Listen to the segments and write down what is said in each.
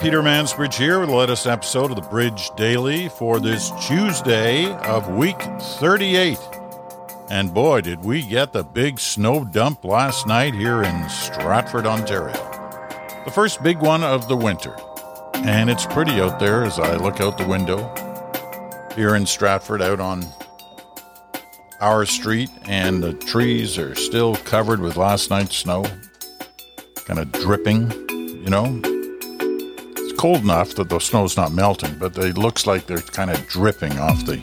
Peter Mansbridge here with the latest episode of the Bridge Daily for this Tuesday of week 38. And boy, did we get the big snow dump last night here in Stratford, Ontario. The first big one of the winter. And it's pretty out there as I look out the window here in Stratford out on our street, and the trees are still covered with last night's snow, kind of dripping, you know cold enough that the snow's not melting, but it looks like they're kind of dripping off the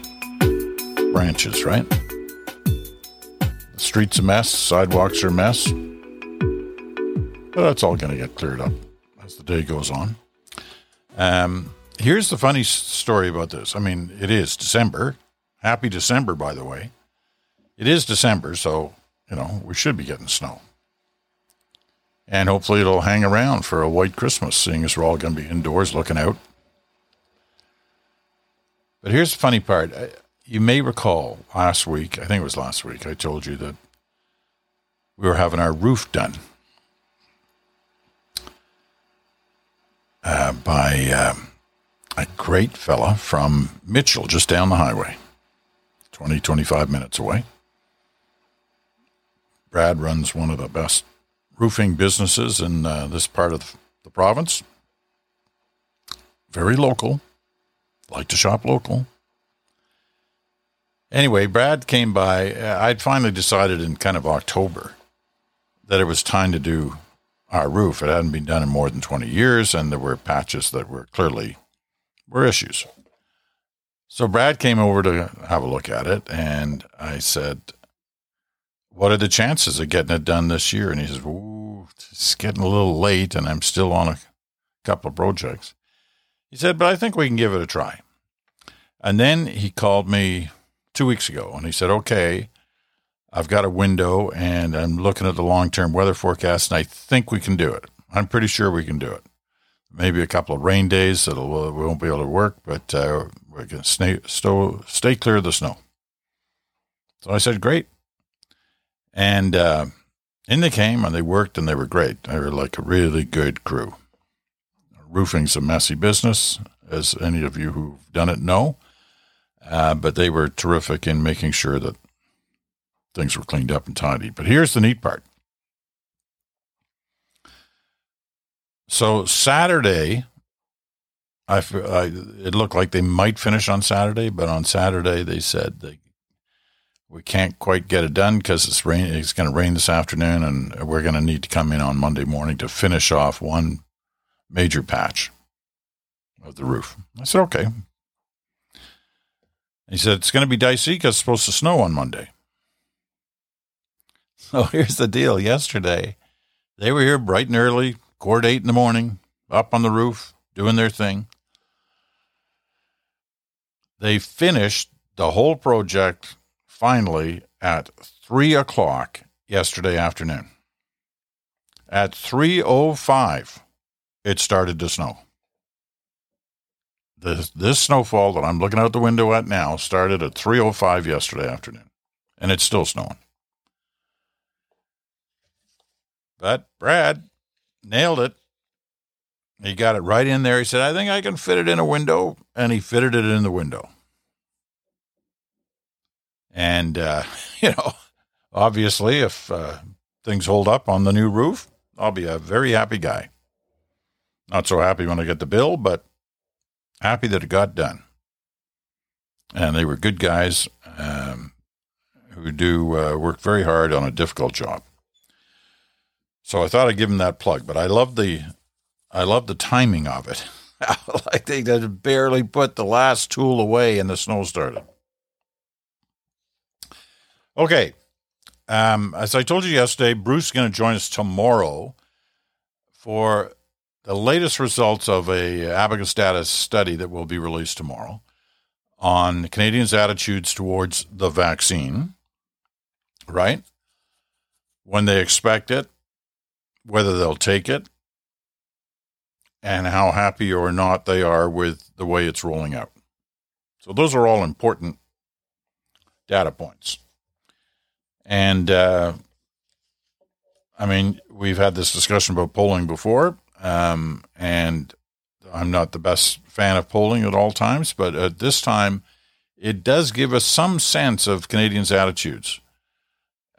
branches, right? The street's a mess, sidewalks are a mess. But that's all going to get cleared up as the day goes on. Um, here's the funny story about this. I mean, it is December. Happy December, by the way. It is December, so, you know, we should be getting snow. And hopefully it'll hang around for a white Christmas, seeing as we're all going to be indoors looking out. But here's the funny part. You may recall last week, I think it was last week, I told you that we were having our roof done uh, by um, a great fella from Mitchell, just down the highway, 20, 25 minutes away. Brad runs one of the best roofing businesses in uh, this part of the province. Very local. Like to shop local. Anyway, Brad came by. Uh, I'd finally decided in kind of October that it was time to do our roof. It hadn't been done in more than 20 years, and there were patches that were clearly were issues. So Brad came over to have a look at it, and I said, what are the chances of getting it done this year? And he says, it's getting a little late and I'm still on a couple of projects. He said, but I think we can give it a try. And then he called me two weeks ago and he said, okay, I've got a window and I'm looking at the long term weather forecast and I think we can do it. I'm pretty sure we can do it. Maybe a couple of rain days that we won't be able to work, but uh, we can stay, stay clear of the snow. So I said, great. And uh, in they came and they worked and they were great. They were like a really good crew. Roofing's a messy business, as any of you who've done it know. Uh, but they were terrific in making sure that things were cleaned up and tidy. But here's the neat part. So Saturday, I, I, it looked like they might finish on Saturday, but on Saturday they said they we can't quite get it done because it's rain. It's going to rain this afternoon, and we're going to need to come in on Monday morning to finish off one major patch of the roof. I said, okay. He said it's going to be dicey because it's supposed to snow on Monday. So here's the deal. Yesterday, they were here bright and early, quarter eight in the morning, up on the roof, doing their thing. They finished the whole project finally at 3 o'clock yesterday afternoon. At 3.05, it started to snow. This, this snowfall that I'm looking out the window at now started at 3.05 yesterday afternoon, and it's still snowing. But Brad nailed it. He got it right in there. He said, I think I can fit it in a window. And he fitted it in the window. And, uh, you know, obviously, if uh, things hold up on the new roof, I'll be a very happy guy. Not so happy when I get the bill, but happy that it got done. And they were good guys um, who do uh, work very hard on a difficult job. So I thought I'd give them that plug. But I love the, I love the timing of it. like they barely put the last tool away and the snow started. Okay. Um, as I told you yesterday, Bruce is going to join us tomorrow for the latest results of a Abacus data study that will be released tomorrow on Canadians' attitudes towards the vaccine, right? When they expect it, whether they'll take it, and how happy or not they are with the way it's rolling out. So, those are all important data points. And uh, I mean, we've had this discussion about polling before, um, and I'm not the best fan of polling at all times, but at this time, it does give us some sense of Canadians' attitudes.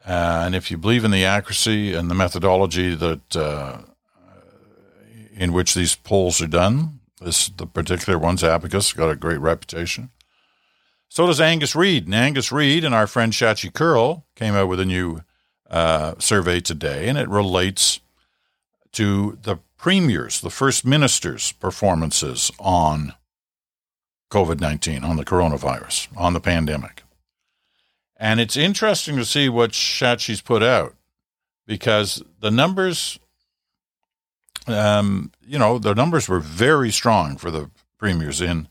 Uh, and if you believe in the accuracy and the methodology that uh, in which these polls are done, this the particular ones, Abacus, got a great reputation. So does Angus Reid. And Angus Reid and our friend Shachi Kurl came out with a new uh, survey today, and it relates to the premiers, the first minister's performances on COVID 19, on the coronavirus, on the pandemic. And it's interesting to see what Shachi's put out because the numbers, um, you know, the numbers were very strong for the premiers in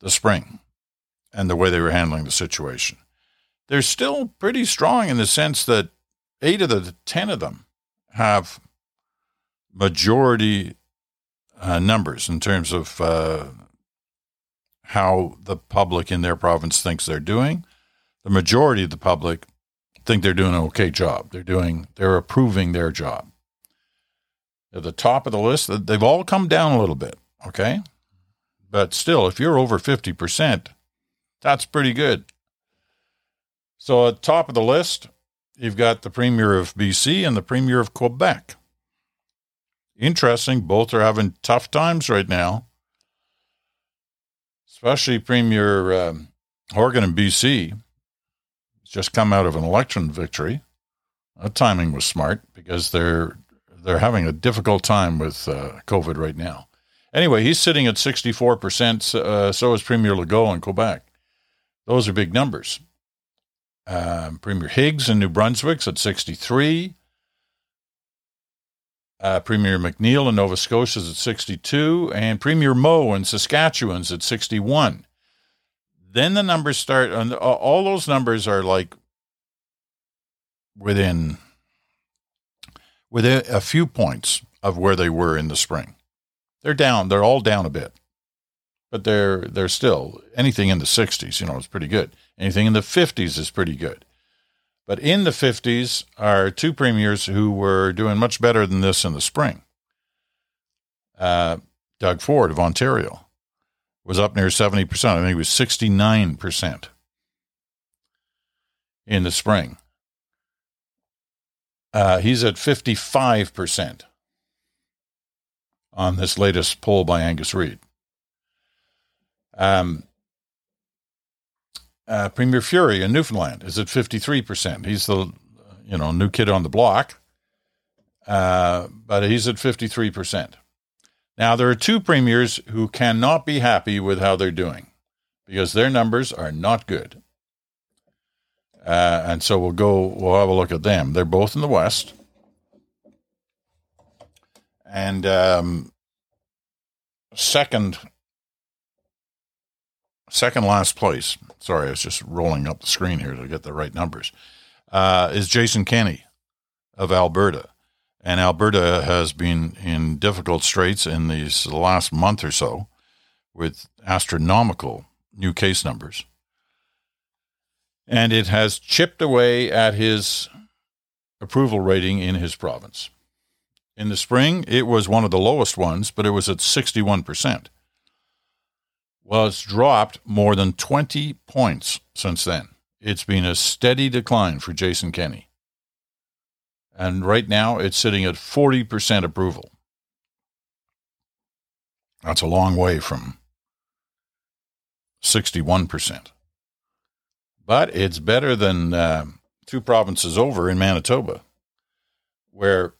the spring and the way they were handling the situation. They're still pretty strong in the sense that eight of the 10 of them have majority uh, numbers in terms of uh, how the public in their province thinks they're doing. The majority of the public think they're doing an okay job. They're doing, they're approving their job. At the top of the list, they've all come down a little bit, okay? But still, if you're over 50%, that's pretty good. So at top of the list, you've got the Premier of BC and the Premier of Quebec. Interesting, both are having tough times right now, especially Premier um, Horgan in BC. He's just come out of an election victory. That timing was smart because they're they're having a difficult time with uh, COVID right now. Anyway, he's sitting at 64%. Uh, so is Premier Legault in Quebec. Those are big numbers. Um, Premier Higgs in New Brunswick's at 63. Uh, Premier McNeil in Nova Scotia's at 62, and Premier Moe in Saskatchewan's at 61. Then the numbers start, and all those numbers are like within within a few points of where they were in the spring. They're down. They're all down a bit, but they're they're still anything in the 60s. You know, is pretty good. Anything in the 50s is pretty good. But in the 50s are two premiers who were doing much better than this in the spring. Uh, Doug Ford of Ontario was up near 70%. I think it was 69% in the spring. Uh, he's at 55% on this latest poll by Angus Reid. Um, uh, Premier Furey in Newfoundland is at 53%. He's the you know new kid on the block, uh, but he's at 53%. Now there are two premiers who cannot be happy with how they're doing because their numbers are not good. Uh, and so we'll go. We'll have a look at them. They're both in the West, and um, second second last place, sorry, I was just rolling up the screen here to get the right numbers, uh, is Jason Kenney of Alberta. And Alberta has been in difficult straits in these last month or so with astronomical new case numbers. And it has chipped away at his approval rating in his province. In the spring, it was one of the lowest ones, but it was at 61%. It's dropped more than 20 points since then. It's been a steady decline for Jason Kenney. And right now, it's sitting at 40% approval. That's a long way from 61%. But it's better than uh, two provinces over in Manitoba, where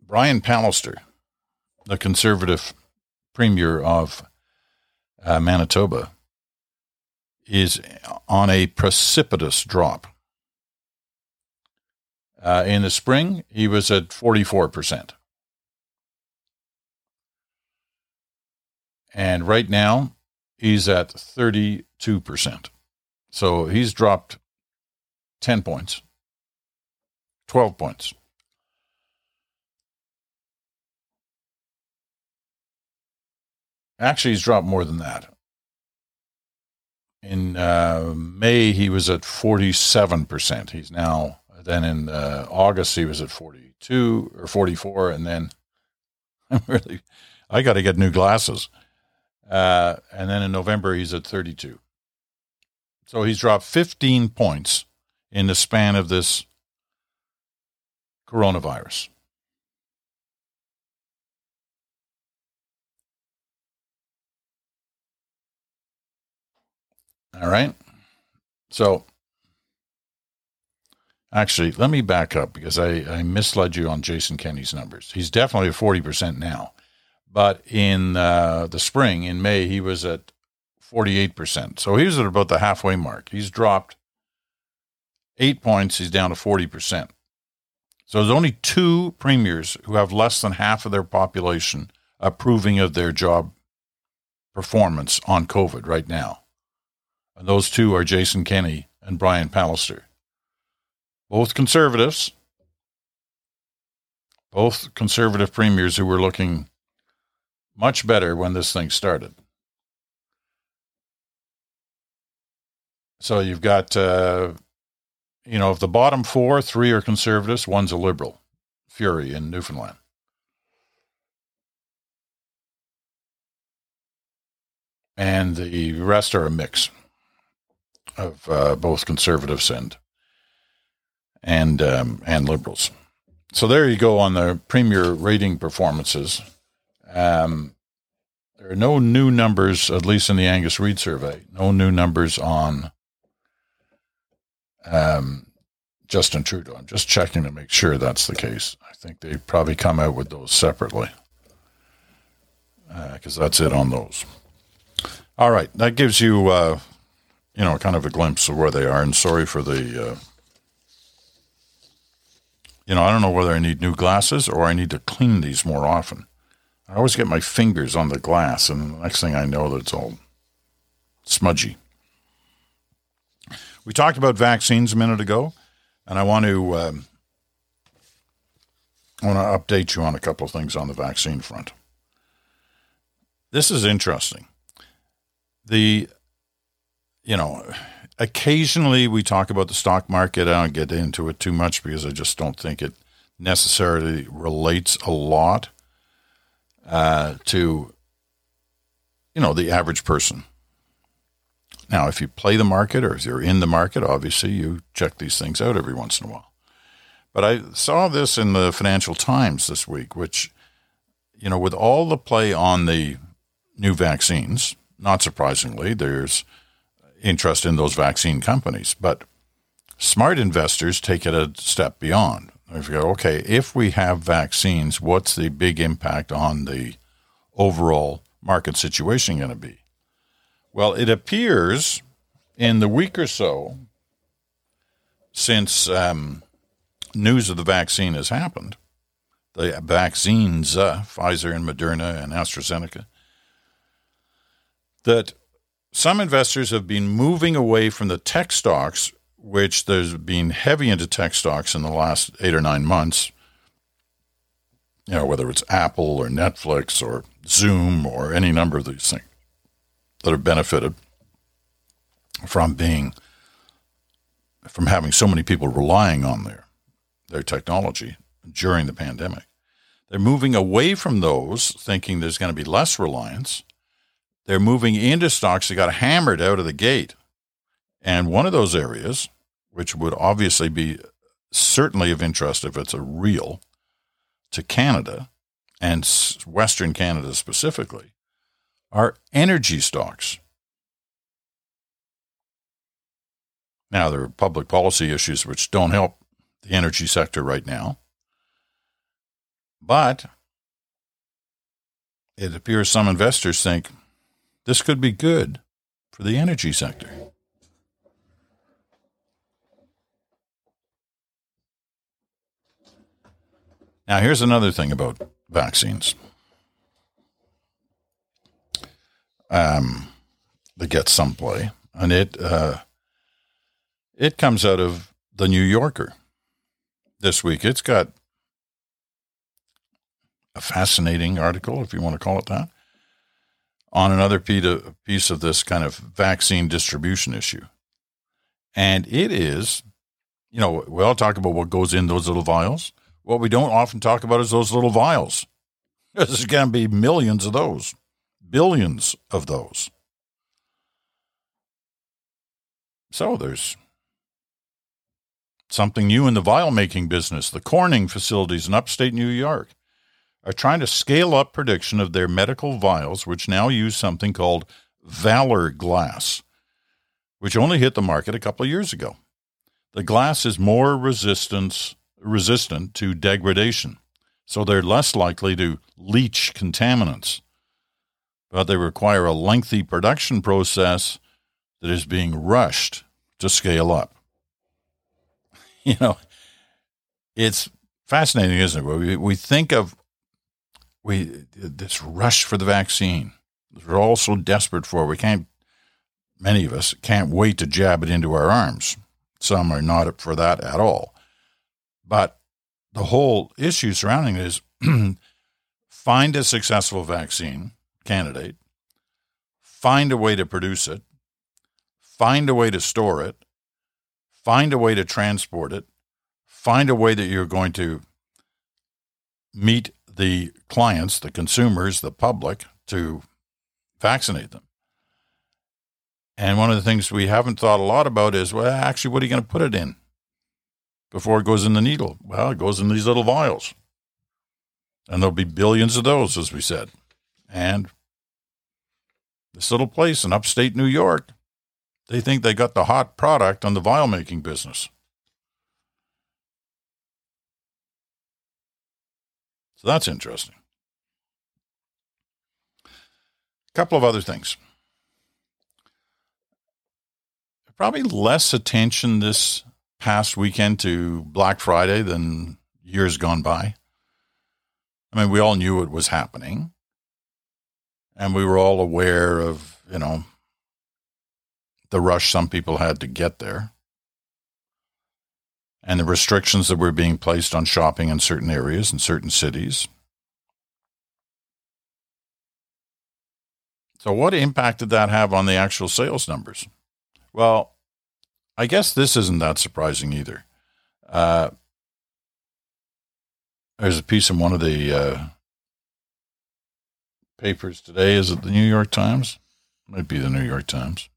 Brian Pallister, the conservative premier of uh, Manitoba, is on a precipitous drop. Uh, in the spring, he was at 44%. And right now, he's at 32%. So he's dropped 10 points, 12 points. Actually, he's dropped more than that. In uh, May, he was at 47%. He's now, then in uh, August, he was at 42 or 44. And then I'm really, I got to get new glasses. Uh, and then in November, he's at 32. So he's dropped 15 points in the span of this coronavirus. All right. So actually, let me back up because I, I misled you on Jason Kenney's numbers. He's definitely at 40% now. But in uh, the spring, in May, he was at 48%. So he was at about the halfway mark. He's dropped eight points. He's down to 40%. So there's only two premiers who have less than half of their population approving of their job performance on COVID right now. And those two are Jason Kenney and Brian Pallister. Both conservatives, both conservative premiers who were looking much better when this thing started. So you've got, uh, you know, of the bottom four, three are conservatives, one's a liberal, Furey in Newfoundland. And the rest are a mix of uh, both conservatives and and um, and liberals. So there you go on the premier rating performances. Um, there are no new numbers, at least in the Angus Reid survey. No new numbers on um, Justin Trudeau. I'm just checking to make sure that's the case. I think they probably come out with those separately because uh, that's it on those. All right, that gives you uh, you know, kind of a glimpse of where they are. And sorry for the, uh, you know, I don't know whether I need new glasses or I need to clean these more often. I always get my fingers on the glass, and the next thing I know, that it's all smudgy. We talked about vaccines a minute ago, and I want to um, I want to update you on a couple of things on the vaccine front. This is interesting. The you know, occasionally we talk about the stock market. I don't get into it too much because I just don't think it necessarily relates a lot uh, to, you know, the average person. Now, if you play the market or if you're in the market, obviously you check these things out every once in a while. But I saw this in the Financial Times this week, which, you know, with all the play on the new vaccines, not surprisingly, there's interest in those vaccine companies. But smart investors take it a step beyond. If you go, okay, if we have vaccines, what's the big impact on the overall market situation going to be? Well, it appears in the week or so since um, news of the vaccine has happened, the vaccines, uh, Pfizer and Moderna and AstraZeneca, that some investors have been moving away from the tech stocks, which there's been heavy into tech stocks in the last eight or nine months. You know, whether it's Apple or Netflix or Zoom or any number of these things that have benefited from being from having so many people relying on their their technology during the pandemic. They're moving away from those, thinking there's going to be less reliance, they're moving into stocks that got hammered out of the gate. And one of those areas, which would obviously be certainly of interest if it's a real to Canada and Western Canada specifically, are energy stocks. Now, there are public policy issues which don't help the energy sector right now. But it appears some investors think this could be good for the energy sector. Now, here's another thing about vaccines um, that gets some play, and it uh, it comes out of the New Yorker this week. It's got a fascinating article, if you want to call it that, on another piece of this kind of vaccine distribution issue. And it is, you know, we all talk about what goes in those little vials. What we don't often talk about is those little vials. There's going to be millions of those, billions of those. So there's something new in the vial making business. The Corning facilities in upstate New York are trying to scale up production of their medical vials, which now use something called Valor Glass, which only hit the market a couple of years ago. The glass is more resistance, resistant to degradation, so they're less likely to leach contaminants. But they require a lengthy production process that is being rushed to scale up. You know, it's fascinating, isn't it? We, we think of we this rush for the vaccine. We're all so desperate for. We can't. Many of us can't wait to jab it into our arms. Some are not up for that at all. But the whole issue surrounding it is find a successful vaccine candidate, find a way to produce it, find a way to store it, find a way to transport it, find a way that you're going to meet the clients, the consumers, the public to vaccinate them. And one of the things we haven't thought a lot about is, well, actually, what are you going to put it in before it goes in the needle? Well, it goes in these little vials. And there'll be billions of those, as we said. And this little place in upstate New York they think they got the hot product on the vial making business. So that's interesting. A couple of other things. Probably less attention this past weekend to Black Friday than years gone by. I mean, we all knew it was happening. And we were all aware of, you know, the rush some people had to get there and the restrictions that were being placed on shopping in certain areas in certain cities. So, what impact did that have on the actual sales numbers? Well, I guess this isn't that surprising either. Uh, there's a piece in one of the uh, papers today. Is it the New York Times? Might be the New York Times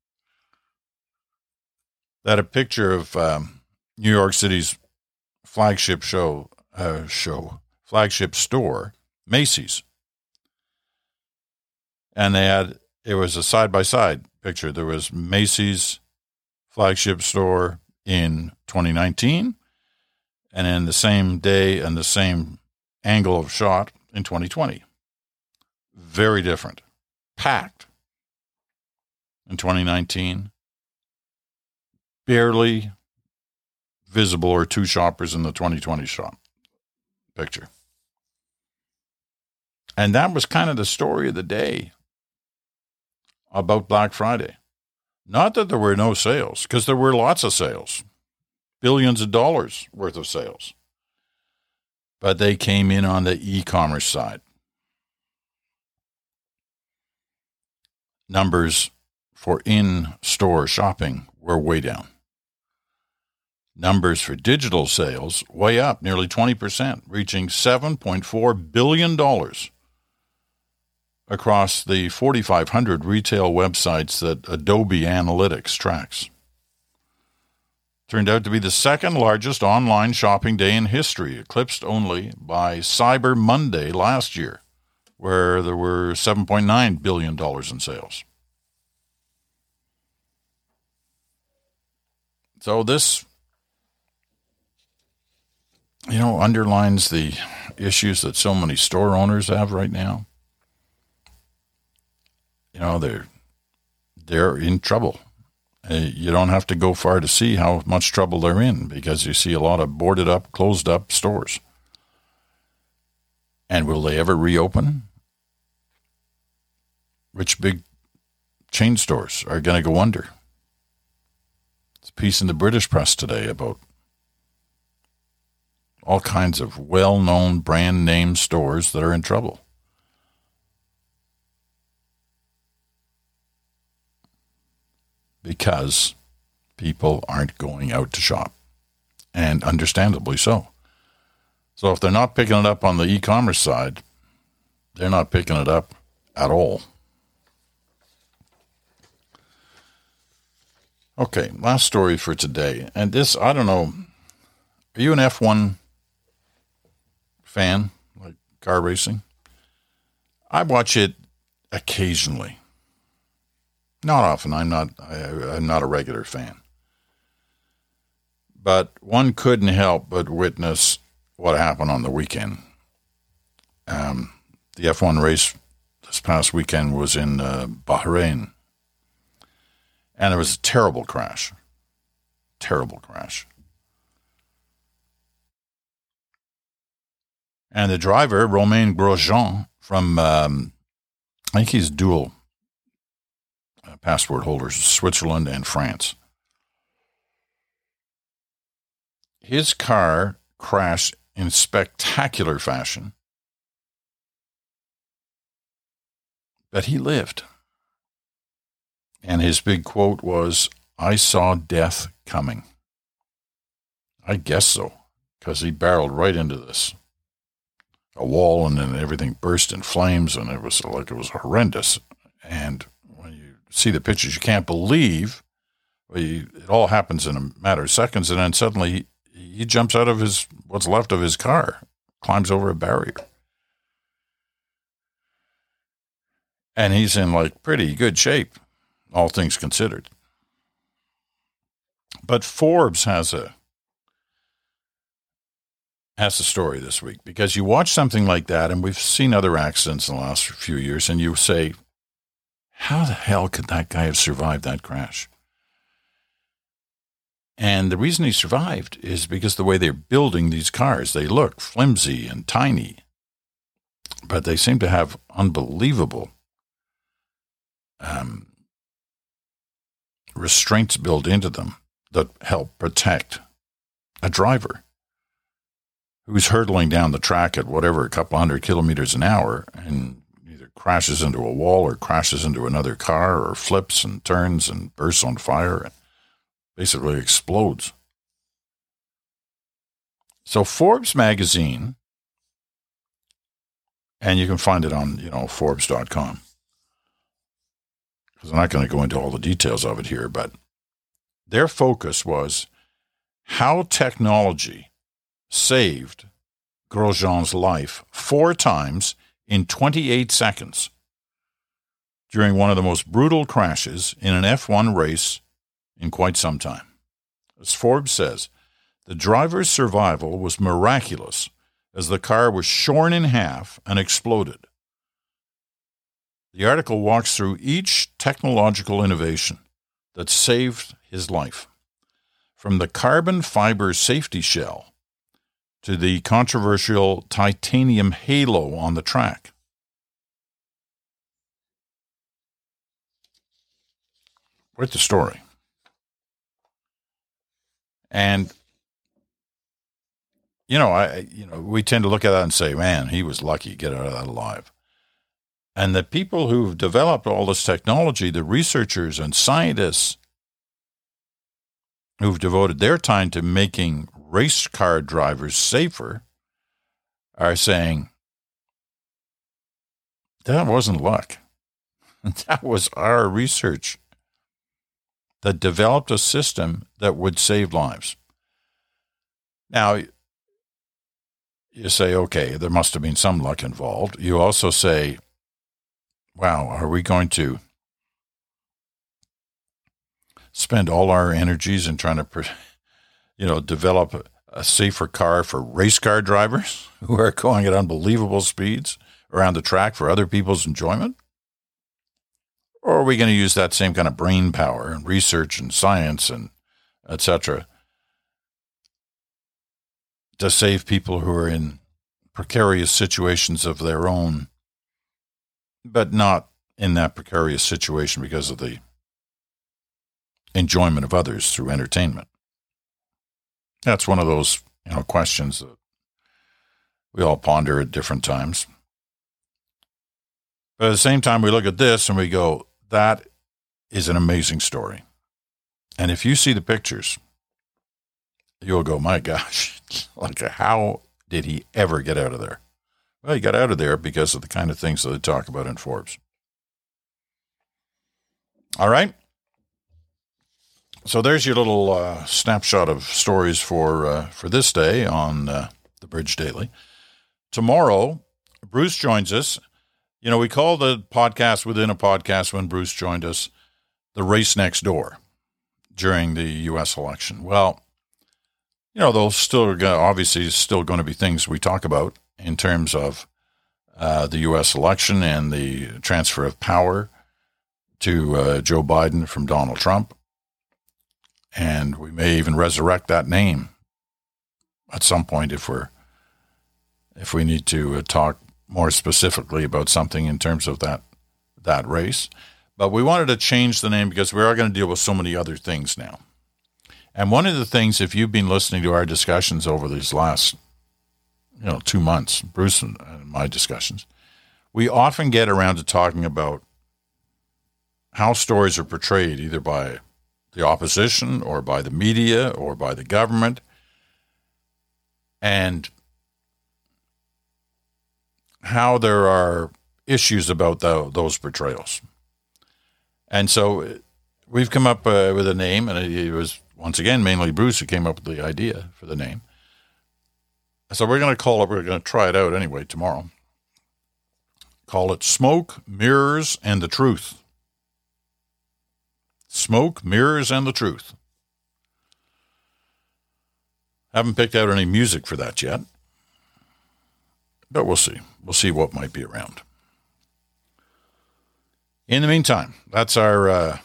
that a picture of um, New York City's flagship show uh, show flagship store, Macy's, and they had it was a side by side picture. There was Macy's flagship store in 2019, and in the same day and the same angle of shot in 2020. Very different, packed in 2019 barely visible or two shoppers in the 2020 shop picture. And that was kind of the story of the day about Black Friday. Not that there were no sales, because there were lots of sales, billions of dollars worth of sales. But they came in on the e commerce side. Numbers for in store shopping were way down. Numbers for digital sales way up nearly 20%, reaching $7.4 billion across the 4,500 retail websites that Adobe Analytics tracks. Turned out to be the second largest online shopping day in history, eclipsed only by Cyber Monday last year, where there were $7.9 billion in sales. So this you know, underlines the issues that so many store owners have right now. You know, they're they're in trouble. Uh, you don't have to go far to see how much trouble they're in because you see a lot of boarded up, closed up stores. And will they ever reopen? Which big chain stores are going to go under? It's a piece in the British press today about all kinds of well known brand name stores that are in trouble. Because people aren't going out to shop, and understandably so. So if they're not picking it up on the e commerce side, they're not picking it up at all. Okay, last story for today. And this, I don't know, are you an F1 fan, like car racing? I watch it occasionally. Not often. I'm not. I, I'm not a regular fan. But one couldn't help but witness what happened on the weekend. Um, the F1 race this past weekend was in uh, Bahrain, and it was a terrible crash. Terrible crash. And the driver, Romain Grosjean, from, um, I think he's dual uh, passport holders, Switzerland and France. His car crashed in spectacular fashion, but he lived. And his big quote was, I saw death coming. I guess so, because he barreled right into this a wall and then everything burst in flames and it was like it was horrendous. And when you see the pictures, you can't believe it all happens in a matter of seconds. And then suddenly he jumps out of his what's left of his car, climbs over a barrier. And he's in like pretty good shape, all things considered. But Forbes has a has a story this week because you watch something like that, and we've seen other accidents in the last few years, and you say, how the hell could that guy have survived that crash? And the reason he survived is because the way they're building these cars, they look flimsy and tiny, but they seem to have unbelievable um, restraints built into them that help protect a driver who's hurtling down the track at whatever, a couple hundred kilometers an hour, and either crashes into a wall or crashes into another car or flips and turns and bursts on fire and basically explodes. So Forbes magazine, and you can find it on, you know, Forbes.com. Because I'm not going to go into all the details of it here, but their focus was how technology saved Grosjean's life four times in 28 seconds during one of the most brutal crashes in an F1 race in quite some time. As Forbes says, the driver's survival was miraculous as the car was shorn in half and exploded. The article walks through each technological innovation that saved his life. From the carbon fiber safety shell to the controversial titanium halo on the track. Quite the story. And you know, I you know, we tend to look at that and say, "Man, he was lucky to get out of that alive." And the people who've developed all this technology, the researchers and scientists who've devoted their time to making race car drivers safer are saying that wasn't luck. That was our research that developed a system that would save lives. Now, you say, okay, there must have been some luck involved. You also say, wow, are we going to spend all our energies in trying to you know, develop a safer car for race car drivers who are going at unbelievable speeds around the track for other people's enjoyment? Or are we going to use that same kind of brain power and research and science and etc. to save people who are in precarious situations of their own, but not in that precarious situation because of the enjoyment of others through entertainment? That's one of those you know questions that we all ponder at different times. But at the same time, we look at this and we go, that is an amazing story. And if you see the pictures, you'll go, my gosh, like how did he ever get out of there Well, he got out of there because of the kind of things that they talk about in Forbes. All right. So there's your little uh, snapshot of stories for uh, for this day on uh, the Bridge Daily. Tomorrow, Bruce joins us. You know, we call the podcast within a podcast when Bruce joined us the race next door during the U.S. election. Well, you know, those still obviously still going to be things we talk about in terms of uh, the U.S. election and the transfer of power to uh, Joe Biden from Donald Trump. And we may even resurrect that name at some point if we're if we need to uh, talk more specifically about something in terms of that that race. But we wanted to change the name because we are going to deal with so many other things now. And one of the things, if you've been listening to our discussions over these last, you know, two months, Bruce and my discussions, we often get around to talking about how stories are portrayed either by the opposition or by the media or by the government. And how there are issues about the, those portrayals. And so we've come up uh, with a name, and it was once again mainly Bruce who came up with the idea for the name. So we're going to call it, we're going to try it out anyway tomorrow. Call it Smoke, Mirrors, and the Truth. Smoke, Mirrors, and the Truth. Haven't picked out any music for that yet, but we'll see. We'll see what might be around. In the meantime, that's our uh,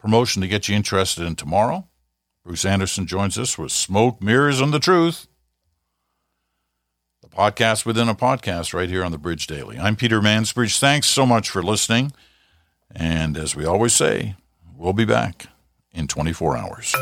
promotion to get you interested in tomorrow. Bruce Anderson joins us with Smoke, Mirrors, and the Truth. The podcast within a podcast right here on the Bridge Daily. I'm Peter Mansbridge. Thanks so much for listening. And as we always say, we'll be back in 24 hours.